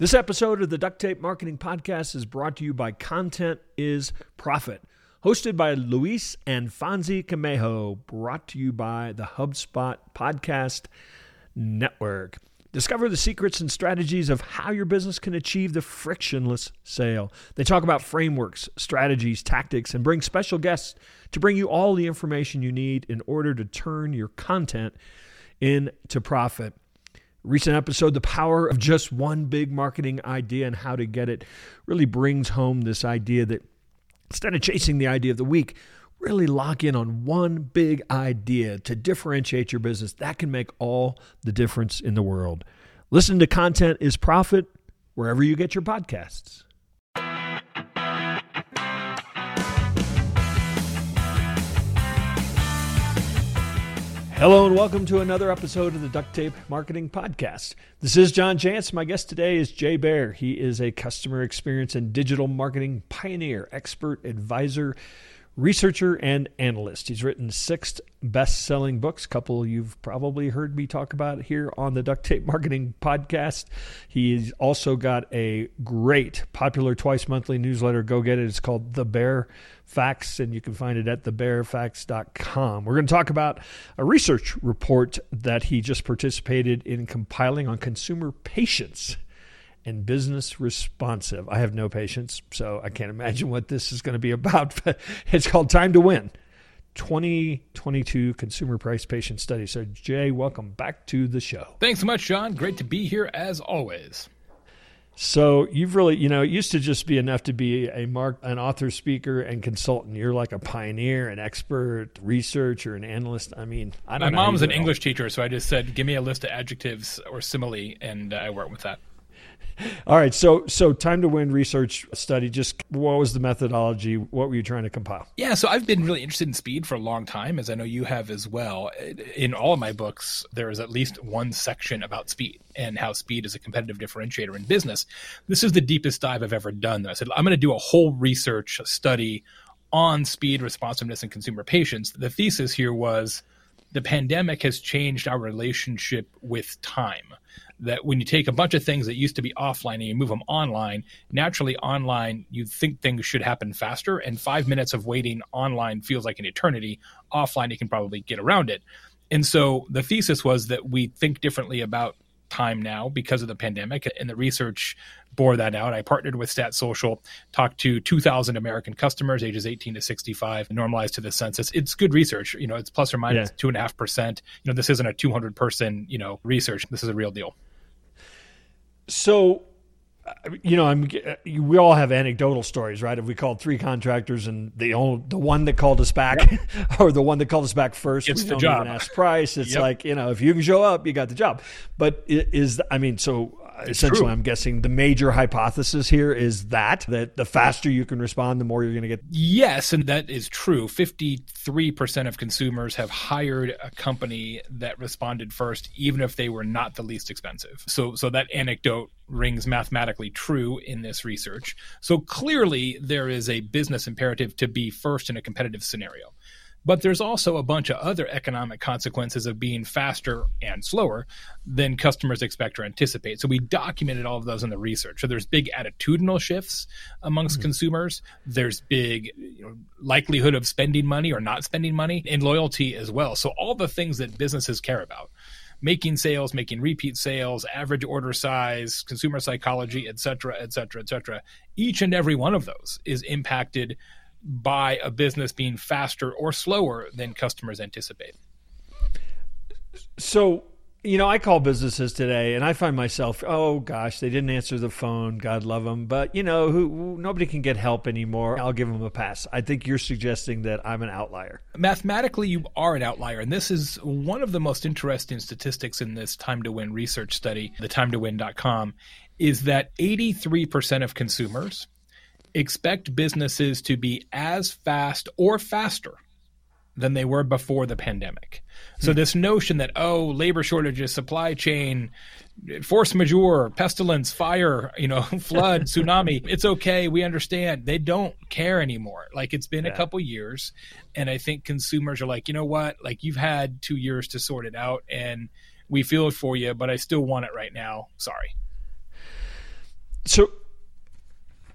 This episode of the Duct Tape Marketing Podcast is brought to you by Content is Profit, hosted by Luis and Fonzie Camejo, brought to you by the HubSpot Podcast Network. Discover the secrets and strategies of how your business can achieve the frictionless sale. They talk about frameworks, strategies, tactics, and bring special guests to bring you all the information you need in order to turn your content into profit recent episode, The Power of Just One Big Marketing Idea and How to Get It, really brings home this idea that instead of chasing the idea of the week, really lock in on one big idea to differentiate your business. That can make all the difference in the world. Listen to Content is Profit wherever you get your podcasts. Hello and welcome to another episode of the Duct Tape Marketing Podcast. This is John Jantsch. My guest today is Jay Baer. He is a customer experience and digital marketing pioneer, expert, advisor, researcher, and analyst. He's written six best selling books, a couple you've probably heard me talk about here on the Duct Tape Marketing Podcast. He's also got a great, popular twice monthly newsletter. Go get it. It's called The Baer Facts, and you can find it at thebaerfacts.com. We're going to talk about a research report that he just participated in compiling on consumer patience and business responsive. I have no patience, so I can't imagine what this is going to be about. But it's called Time to Win 2022 Consumer Price Patient Study. So, Jay, welcome back to the show. Thanks so much, John. Great to be here as always. So you've really, you know, it used to just be enough to be a mark, an author, speaker, and consultant. You're like a pioneer, an expert, researcher, an analyst. I mean, I don't. My mom's an English teacher, so I just said, "Give me a list of adjectives or simile," and uh, I work with that. All right, so so time to win research study. Just what was the methodology? What were you trying to compile? Yeah, so I've been really interested in speed for a long time, as I know you have as well. In all of my books, there is at least one section about speed and how speed is a competitive differentiator in business. This is the deepest dive I've ever done. I said I'm going to do a whole research study on speed, responsiveness, and consumer patience. The thesis here was the pandemic has changed our relationship with time that when you take a bunch of things that used to be offline and you move them online, naturally online, you think things should happen faster. And five minutes of waiting online feels like an eternity. Offline, you can probably get around it. And so the thesis was that we think differently about time now because of the pandemic, and the research bore that out. I partnered with StatSocial, talked to 2,000 American customers, ages 18 to 65, normalized to the census. It's good research. You know, it's plus or minus two and a half percent. You know, this isn't a 200 person you know research. This is a real deal. So, uh, you know, I'm. Uh, we all have anecdotal stories, right? If we called three contractors and the only, the one that called us back, yep. or the one that called us back first, it's we the don't job. even ask price. It's yep. like you know, if you can show up, you got the job. But is I mean, so essentially, true. I'm guessing the major hypothesis here is that that the faster you can respond, the more you're going to get. Yes, and that is true. Fifty-three percent of consumers have hired a company that responded first, even if they were not the least expensive. So, so that anecdote rings mathematically true in this research. So clearly, there is a business imperative to be first in a competitive scenario. But there's also a bunch of other economic consequences of being faster and slower than customers expect or anticipate. So we documented all of those in the research. So there's big attitudinal shifts amongst mm-hmm. consumers. There's big you know, likelihood of spending money or not spending money and loyalty as well. So all the things that businesses care about making sales, making repeat sales, average order size, consumer psychology, et cetera, et cetera, et cetera. Each and every one of those is impacted by a business being faster or slower than customers anticipate. So, you know, I call businesses today and I find myself, oh gosh, they didn't answer the phone. God love them. But, you know, who, nobody can get help anymore. I'll give them a pass. I think you're suggesting that I'm an outlier. Mathematically, you are an outlier. And this is one of the most interesting statistics in this Time to Win research study, the timetowin.com, is that 83% of consumers expect businesses to be as fast or faster than they were before the pandemic. So hmm. this notion that oh, labor shortages, supply chain, force majeure, pestilence, fire, you know, flood, tsunami, it's okay, we understand. They don't care anymore. Like it's been yeah. a couple years and I think consumers are like, "You know what? Like you've had 2 years to sort it out and we feel it for you, but I still want it right now. Sorry." So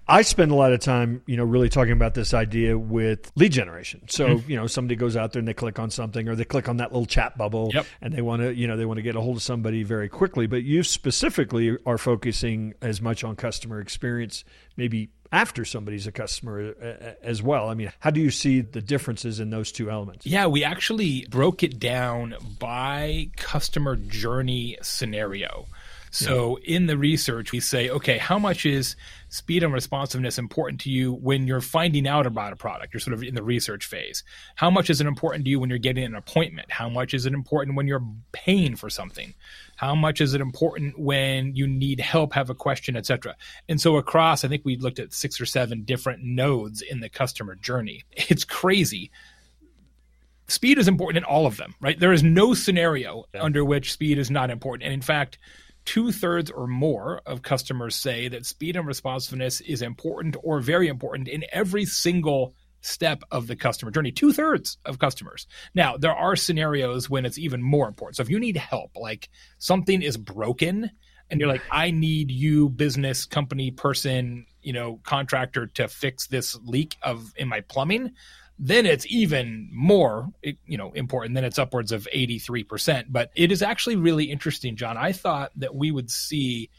I spend a lot of time, you know, really talking about this idea with lead generation. So, mm-hmm. you know, somebody goes out there and they click on something or they click on that little chat bubble yep. and they want to, you know, they want to get a hold of somebody very quickly. But you specifically are focusing as much on customer experience, maybe after somebody's a customer uh, uh, as well. I mean, how do you see the differences in those two elements? Yeah, we actually broke it down by customer journey scenario. So yeah. in the research, we say, okay, how much is speed and responsiveness important to you when you're finding out about a product? You're sort of in the research phase. How much is it important to you when you're getting an appointment? How much is it important when you're paying for something? How much is it important when you need help, have a question, etc.? And so across, I think we looked at six or seven different nodes in the customer journey. It's crazy speed is important in all of them, right? There is no scenario yeah. under which speed is not important. And in fact, two thirds or more of customers say that speed and responsiveness is important or very important in every single step of the customer journey. Two thirds of customers. Now, there are scenarios when it's even more important. So if you need help, like something is broken and you're like, I need you, business, company, person, you know, contractor to fix this leak of in my plumbing then it's even more you know important then it's upwards of 83% but it is actually really interesting john. I thought that we would see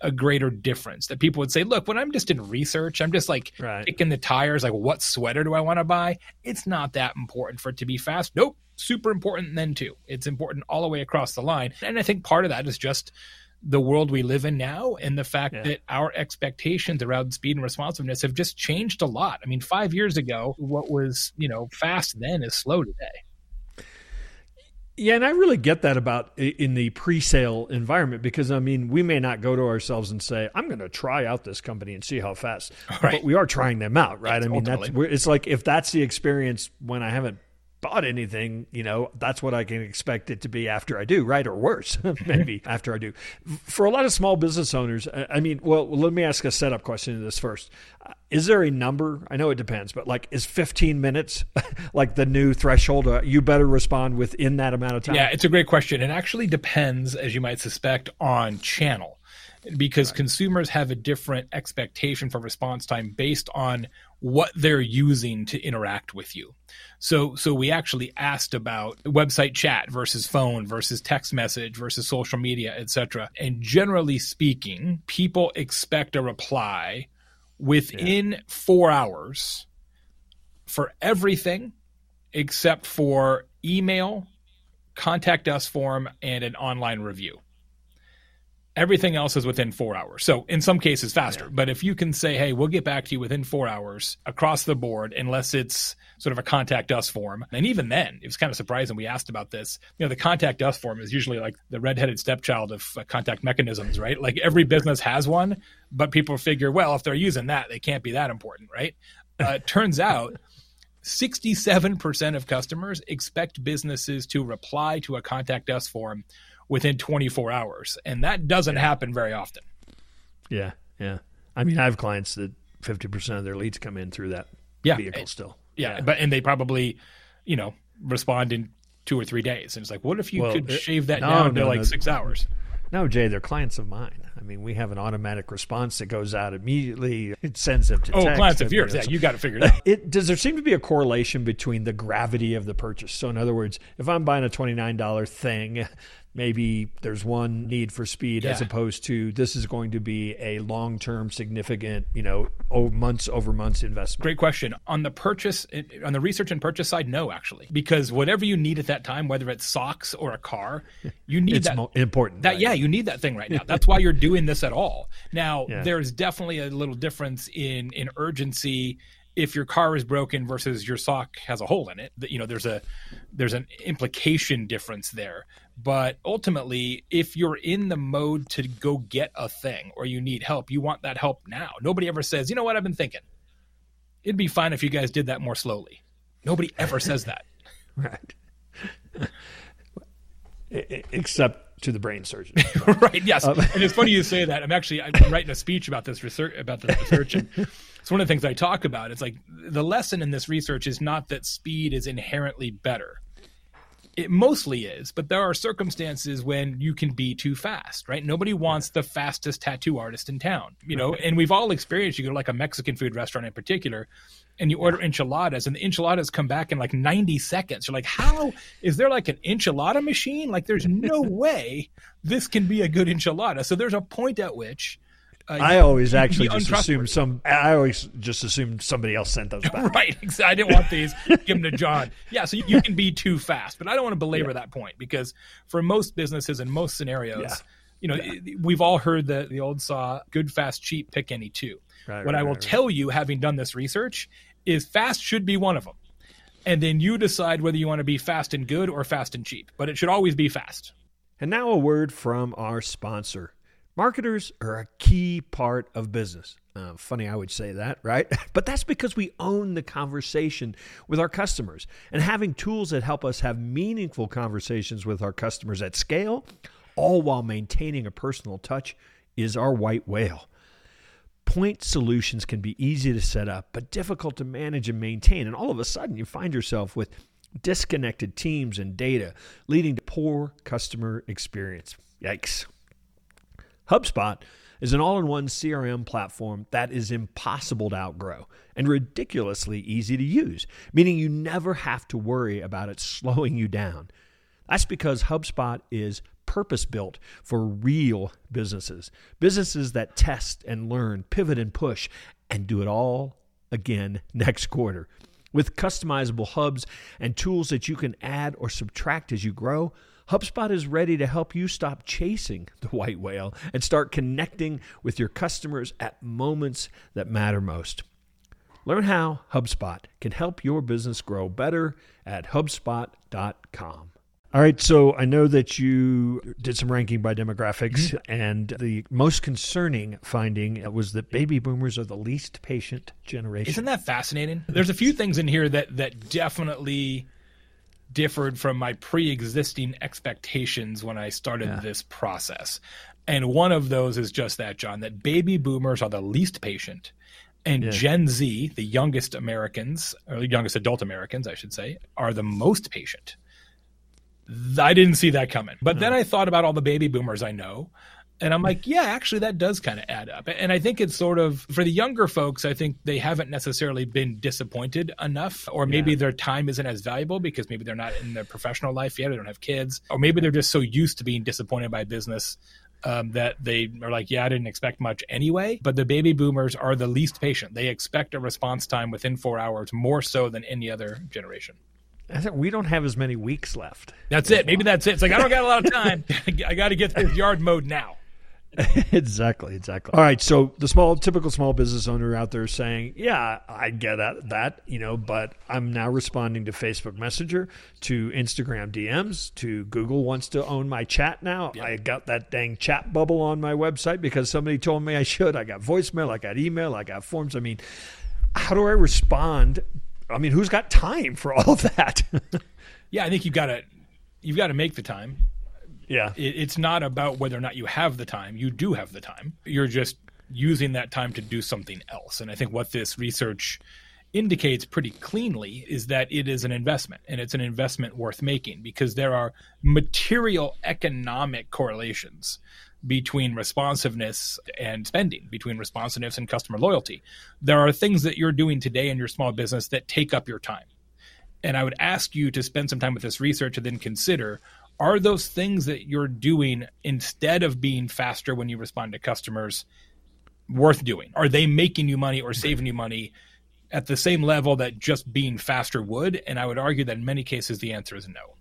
a greater difference that people would say look when i'm just in research i'm just like right. kicking the tires like what sweater do i want to buy? It's not that important for it to be fast. Nope. Super important then too. It's important all the way across the line. And i think part of that is just the world we live in now and the fact yeah. that our expectations around speed and responsiveness have just changed a lot. I mean, five years ago, what was, you know, fast then is slow today. Yeah, and I really get that about in the pre-sale environment because I mean, we may not go to ourselves and say, "I'm going to try out this company and see how fast," right. but we are trying them out, right? I mean, that's it's like if that's the experience when I haven't bought anything, you know, that's what I can expect it to be after I do, right? Or worse, maybe after I do. For a lot of small business owners, I mean, well, let me ask a setup question to this first. Uh, is there a number? I know it depends, but like, is 15 minutes like the new threshold? Uh, you better respond within that amount of time. Yeah, it's a great question. It actually depends, as you might suspect, on channel because right. consumers have a different expectation for response time based on what they're using to interact with you. So so we actually asked about website chat versus phone versus text message versus social media, etc. And generally speaking, people expect a reply within yeah. 4 hours for everything except for email, contact us form and an online review. Everything else is within four hours. So in some cases faster. Yeah. But if you can say, hey, we'll get back to you within four hours across the board, unless it's sort of a contact us form. And even then, it was kind of surprising. We asked about this. You know, the contact us form is usually like the redheaded stepchild of uh, contact mechanisms, right? Like every business has one, but people figure, well, if they're using that, they can't be that important, right? Uh, turns out 67% of customers expect businesses to reply to a contact us form within 24 hours. And that doesn't happen very often. Yeah. Yeah. I mean, I have clients that 50% of their leads come in through that yeah. vehicle still. Yeah. yeah. But, and they probably, you know, respond in two or three days. And it's like, what if you well, could it, shave that no, down no, to like no. six hours? No, Jay, they're clients of mine. I mean, we have an automatic response that goes out immediately. It sends them to oh, text. clients of yours. Yeah, you got to figure it out. It, does there seem to be a correlation between the gravity of the purchase? So, in other words, if I'm buying a $29 thing maybe there's one need for speed yeah. as opposed to this is going to be a long-term significant you know months over months investment great question on the purchase on the research and purchase side no actually because whatever you need at that time whether it's socks or a car you need it's that mo- important that right? yeah you need that thing right now that's why you're doing this at all now yeah. there's definitely a little difference in in urgency if your car is broken versus your sock has a hole in it you know there's a there's an implication difference there but ultimately if you're in the mode to go get a thing or you need help you want that help now. Nobody ever says you know what? I've been thinking. It'd be fine if you guys did that more slowly. Nobody ever says that. Right. Except to the brain surgeon. Right yes. Um, and it's funny you say that. I'm actually i'm writing a speech about this research about this research and it's one of the things I talk about. It's like the lesson in this research is not that speed is inherently better. It mostly is, but there are circumstances when you can be too fast, right? Nobody wants the fastest tattoo artist in town, you know, and we've all experienced you go to like a Mexican food restaurant in particular and you order enchiladas and the enchiladas come back in like 90 seconds. You're like, how is there like an enchilada machine? Like there's no way this can be a good enchilada. So there's a point at which uh, I always actually just assume some. I always just assume somebody else sent those back. right. I didn't want these. give them to John. Yeah. So you, you, can be too fast, but I don't want to belabor yeah. that point because for most businesses and most scenarios, yeah. you know, yeah. we've all heard the the old saw: "Good, fast, cheap. Pick any two. Right, what right, I will right, tell you, having done this research, is fast should be one of them, and then you decide whether you want to be fast and good or fast and cheap. But it should always be fast. And now a word from our sponsor. Marketers are a key part of business. Uh, funny, I would say that, right? But that's because we own the conversation with our customers. And having tools that help us have meaningful conversations with our customers at scale, all while maintaining a personal touch, is our white whale. Point solutions can be easy to set up, but difficult to manage and maintain. And all of a sudden, you find yourself with disconnected teams and data, leading to poor customer experience. Yikes. HubSpot is an all in one CRM platform that is impossible to outgrow and ridiculously easy to use, meaning you never have to worry about it slowing you down. That's because HubSpot is purpose built for real businesses, businesses that test and learn, pivot and push, and do it all again next quarter. With customizable hubs and tools that you can add or subtract as you grow, HubSpot is ready to help you stop chasing the white whale and start connecting with your customers at moments that matter most. Learn how HubSpot can help your business grow better at HubSpot.com. All right, so I know that you did some ranking by demographics, mm-hmm. and the most concerning finding was that baby boomers are the least patient generation. Isn't that fascinating? There's a few things in here that that definitely differed from my pre-existing expectations when I started yeah. this process. And one of those is just that, John, that baby boomers are the least patient. And yeah. Gen Z, the youngest Americans, or the youngest adult Americans, I should say, are the most patient. I didn't see that coming. But no. then hmm. I thought about all the baby boomers I know. And I'm like, yeah, actually, that does kind of add up. And I think it's sort of for the younger folks, I think they haven't necessarily been disappointed enough, or maybe yeah. their time isn't as valuable because maybe they're not in their professional life yet, or they don't have kids, or maybe they're just so used to being disappointed by business um, that they are like, yeah, I didn't expect much anyway. But the baby boomers are the least patient. They expect a response time within four hours more so than any other generation. We don't have as many weeks left. That's it. Maybe that's it. It's like I don't got a lot of time. I got to get this yard mowed now. exactly, exactly. All right, so the small, typical small business owner out there saying, "Yeah, I get that, that you know, but I'm now responding to Facebook Messenger, to Instagram DMs, to Google wants to own my chat now. Yep. I got that dang chat bubble on my website because somebody told me I should. I got voicemail, I got email, I got forms. I mean, how do I respond I mean, who's got time for all of that? yeah, I think you've got to you've got to make the time. Yeah, it, it's not about whether or not you have the time. You do have the time. You're just using that time to do something else. And I think what this research indicates pretty cleanly is that it is an investment and it's an investment worth making because there are material economic correlations between responsiveness and spending, between responsiveness and customer loyalty. There are things that you're doing today in your small business that take up your time. And I would ask you to spend some time with this research and then consider are those things that you're doing instead of being faster when you respond to customers worth doing? Are they making you money or saving you money at the same level that just being faster would? And I would argue that in many cases the answer is no.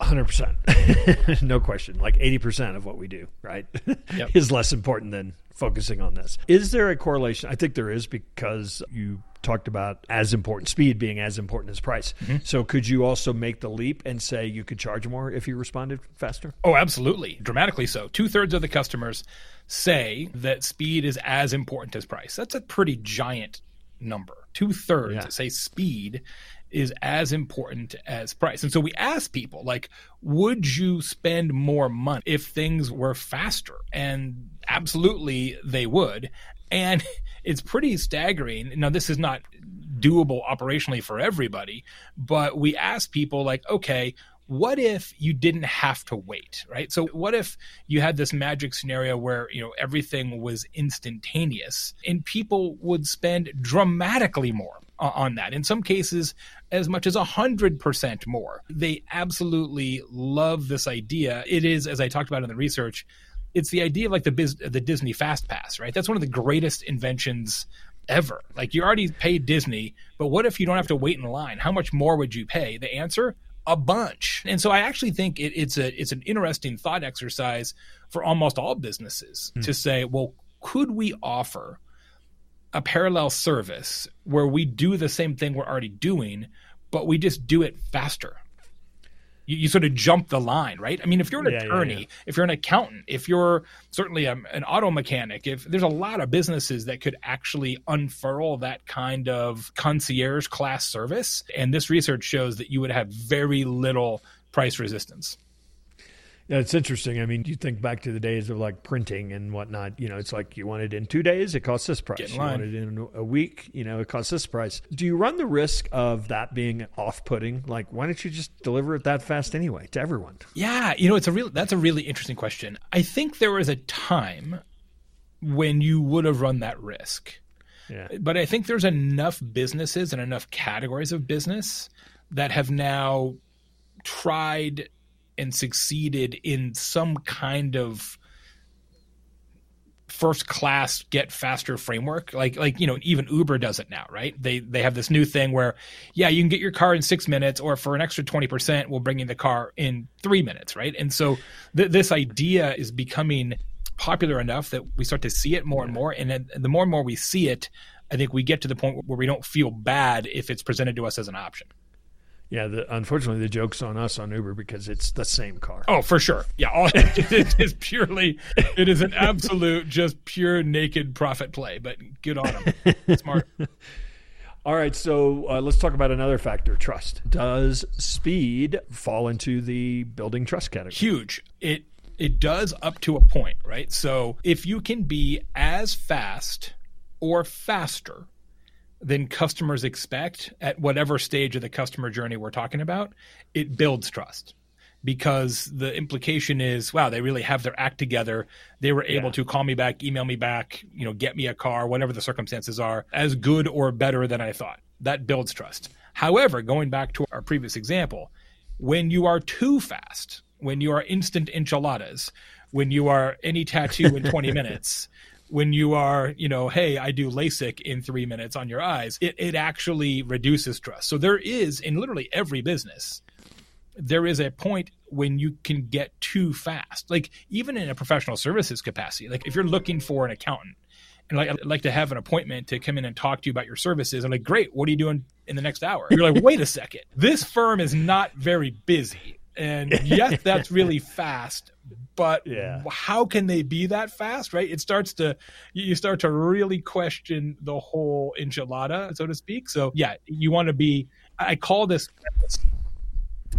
Hundred percent, no question. Like eighty percent of what we do, right, yep. is less important than focusing on this. Is there a correlation? I think there is because you talked about as important speed being as important as price. Mm-hmm. So could you also make the leap and say you could charge more if you responded faster? Oh, absolutely, dramatically so. Two thirds of the customers say that speed is as important as price. That's a pretty giant number. Two thirds yeah. say speed is as important as price. And so we ask people, like, would you spend more money if things were faster? And absolutely they would. And it's pretty staggering. Now, this is not doable operationally for everybody, but we ask people, like, okay, what if you didn't have to wait right? So what if you had this magic scenario where you know everything was instantaneous and people would spend dramatically more on that? In some cases as much as 100% more. They absolutely love this idea. It is as i talked about in the research it's the idea of like the biz, the disney fast pass right that's one of the greatest inventions ever like you already paid disney but what if you don't have to wait in line how much more would you pay the answer a bunch. And so I actually think it, it's a it's an interesting thought exercise for almost all businesses mm. to say, well, could we offer a parallel service where we do the same thing we're already doing, but we just do it faster? You, you, sort of jump the line, right? I mean, if you're an yeah, attorney, yeah, yeah. if you're an accountant, if you're certainly a, an auto mechanic, if there's a lot of businesses that could actually unfurl that kind of concierge class service, and this research shows that you would have very little price resistance. Yeah, it's interesting. I mean, you think back to the days of like printing and whatnot. You know, it's like you want it in two days, it costs this price. You want it in a week, you know, it costs this price. Do you run the risk of that being off-putting? Like, why don't you just deliver it that fast anyway to everyone? Yeah, you know, it's a real. That's a really interesting question. I think there was a time when you would have run that risk. Yeah. But I think there's enough businesses and enough categories of business that have now tried and succeeded in some kind of first class get faster framework. Like like you know even uber does it now right? They they have this new thing where yeah you can get your car in six minutes or for an extra 20% we'll bring you the car in three minutes right? And so th- this idea is becoming popular enough that we start to see it more and more. And the more and more we see it i think we get to the point where we don't feel bad if it's presented to us as an option yeah, the, unfortunately, the joke's on us on Uber because it's the same car. Oh, for sure. Yeah, all, it is purely, it is an absolute, just pure naked profit play. But good on them, smart. All right, so uh, let's talk about another factor: trust. Does speed fall into the building trust category? Huge. It it does up to a point, right? So if you can be as fast or faster than customers expect at whatever stage of the customer journey we're talking about, it builds trust. Because the implication is wow they really have their act together. They were able yeah. to call me back email me back you know get me a car whatever the circumstances are as good or better than i thought. That builds trust. However going back to our previous example when you are too fast when you are instant enchiladas when you are any tattoo in 20 minutes when you are, you know, hey, I do LASIK in three minutes on your eyes, it, it actually reduces trust. So there is in literally every business, there is a point when you can get too fast. Like even in a professional services capacity, like if you're looking for an accountant and like I'd like to have an appointment to come in and talk to you about your services, I'm like, great, what are you doing in the next hour? You're like, wait a second, this firm is not very busy. And yes, that's really fast, but yeah. how can they be that fast right it starts to you start to really question the whole enchilada so to speak so yeah you want to be i call this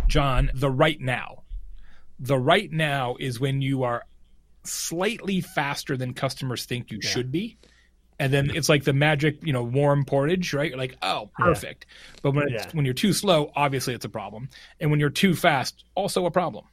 john the right now the right now is when you are slightly faster than customers think you yeah. should be and then it's like the magic, you know, warm portage, right? You're like, oh, perfect. Yeah. But when yeah. when you're too slow, obviously it's a problem, and when you're too fast, also a problem.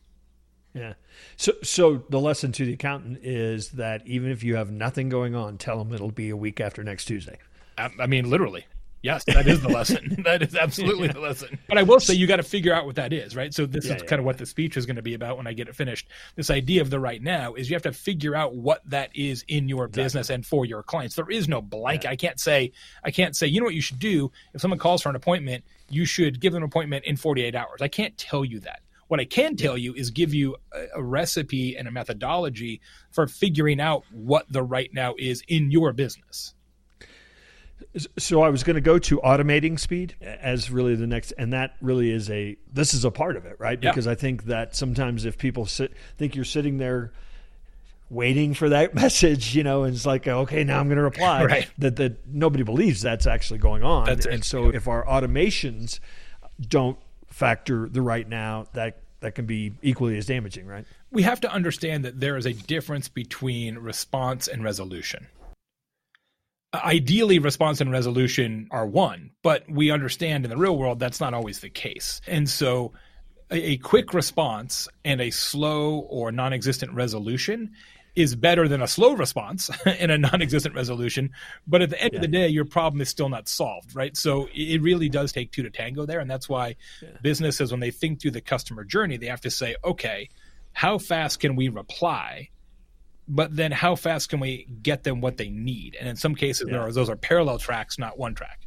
Yeah. So, so the lesson to the accountant is that even if you have nothing going on, tell them it'll be a week after next Tuesday. I, I mean, literally. Yes, that is the lesson. that is absolutely yeah. the lesson. But I will say you got to figure out what that is, right? So this yeah, is yeah, kind of what the speech is going to be about when I get it finished. This idea of the right now is you have to figure out what that is in your exactly. business and for your clients. There is no blank. I can't say I can't say, you know what you should do if someone calls for an appointment, you should give them an appointment in 48 hours. I can't tell you that. What I can tell you is give you a, a recipe and a methodology for figuring out what the right now is in your business. So I was going to go to automating speed as really the next, and that really is a this is a part of it, right? Because yeah. I think that sometimes if people sit think you're sitting there waiting for that message, you know, and it's like, okay, now I'm going to reply. right. That that nobody believes that's actually going on, that's and so if our automations don't factor the right now, that that can be equally as damaging, right? We have to understand that there is a difference between response and resolution. Ideally response and resolution are one, but we understand in the real world that's not always the case. And so a, a quick response and a slow or non existent resolution is better than a slow response and a non-existent resolution but at the end yeah. of the day your problem is still not solved right so it really does take two to tango there and that's why yeah. businesses when they think through the customer journey they have to say okay how fast can we reply but then how fast can we get them what they need? And in some cases, yeah. are, those are parallel tracks, not one track.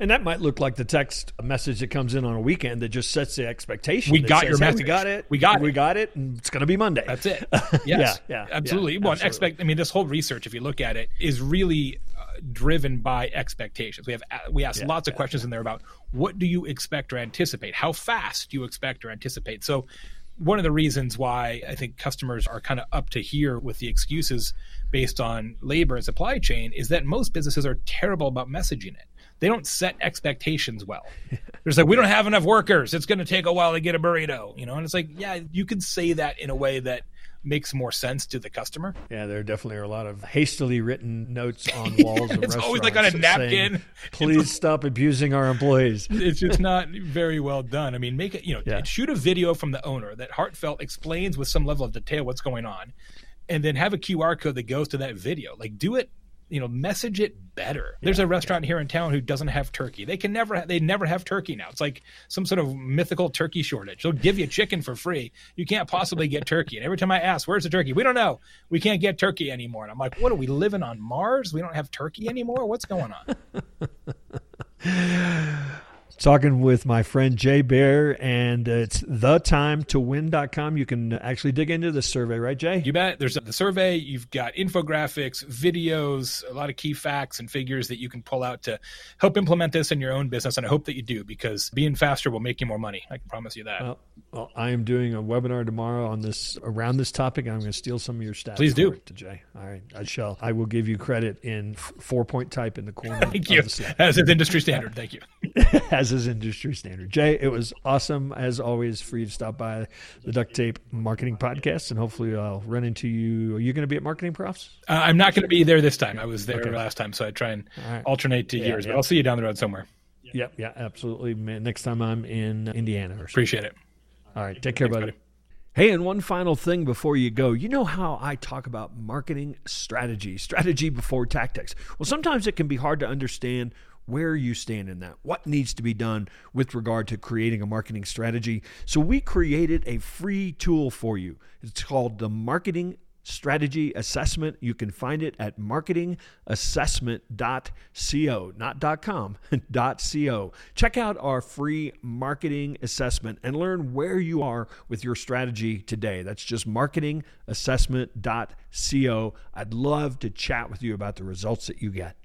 And that might look like the text message that comes in on a weekend that just sets the expectation. We got says, your message. we got it. We got we it. got it, and it's going to be Monday. That's it. Yes. yeah, yeah, absolutely. Yeah, well, absolutely. expect. I mean, this whole research, if you look at it, is really uh, driven by expectations. We have uh, we ask yeah, lots of questions in there about what do you expect or anticipate, how fast do you expect or anticipate. So one of the reasons why I think customers are kind of up to here with the excuses based on labor and supply chain is that most businesses are terrible about messaging it. They don't set expectations well. There's like, we don't have enough workers. It's going to take a while to get a burrito, you know? And it's like, yeah, you can say that in a way that makes more sense to the customer. Yeah, there definitely are a lot of hastily written notes on walls. it's always like on a napkin. Saying, Please stop abusing our employees. it's just not very well done. I mean, make it you know, yeah. shoot a video from the owner that heartfelt explains with some level of detail what's going on, and then have a QR code that goes to that video. Like, do it you know message it better. Yeah, there's a restaurant yeah. here in town who doesn't have turkey. They can never they never have turkey now. It's like some sort of mythical turkey shortage. They'll give you chicken for free. You can't possibly get turkey. And every time i ask where's the turkey? We don't know. We can't get turkey anymore. And i'm like what are we living on mars? We don't have turkey anymore? What's going on talking with my friend Jay Baer, and it's thetimetowin.com. You can actually dig into the survey, right, Jay? You bet. There's the survey. You've got infographics, videos, a lot of key facts and figures that you can pull out to help implement this in your own business. And I hope that you do because being faster will make you more money. I can promise you that. Well, well I am doing a webinar tomorrow on this around this topic. I'm going to steal some of your stats. Please do, to Jay. All right, I shall. I will give you credit in four point type in the corner. Thank you. As is industry standard. Thank you. As as is industry standard. Jay, it was awesome as always for you to stop by the Duct Tape Marketing Podcast, and hopefully I'll run into you. Are you going to be at MarketingProfs? Uh, I'm not going to be there this time. I was there okay. last time, so I try and right. alternate to yeah, years. Yeah. But I'll see you down the road somewhere. Yep, yeah, absolutely. Next time I'm in Indiana. Appreciate it. All right, take care, Thanks, buddy. buddy. Hey, and one final thing before you go. You know how I talk about marketing strategy, strategy before tactics. Well, sometimes it can be hard to understand where you stand in that, what needs to be done with regard to creating a marketing strategy. So, we created a free tool for you. It's called the Marketing Strategy Assessment. You can find it at marketingassessment.co, not .com, .co. Check out our free marketing assessment and learn where you are with your strategy today. That's just marketingassessment.co. I'd love to chat with you about the results that you get.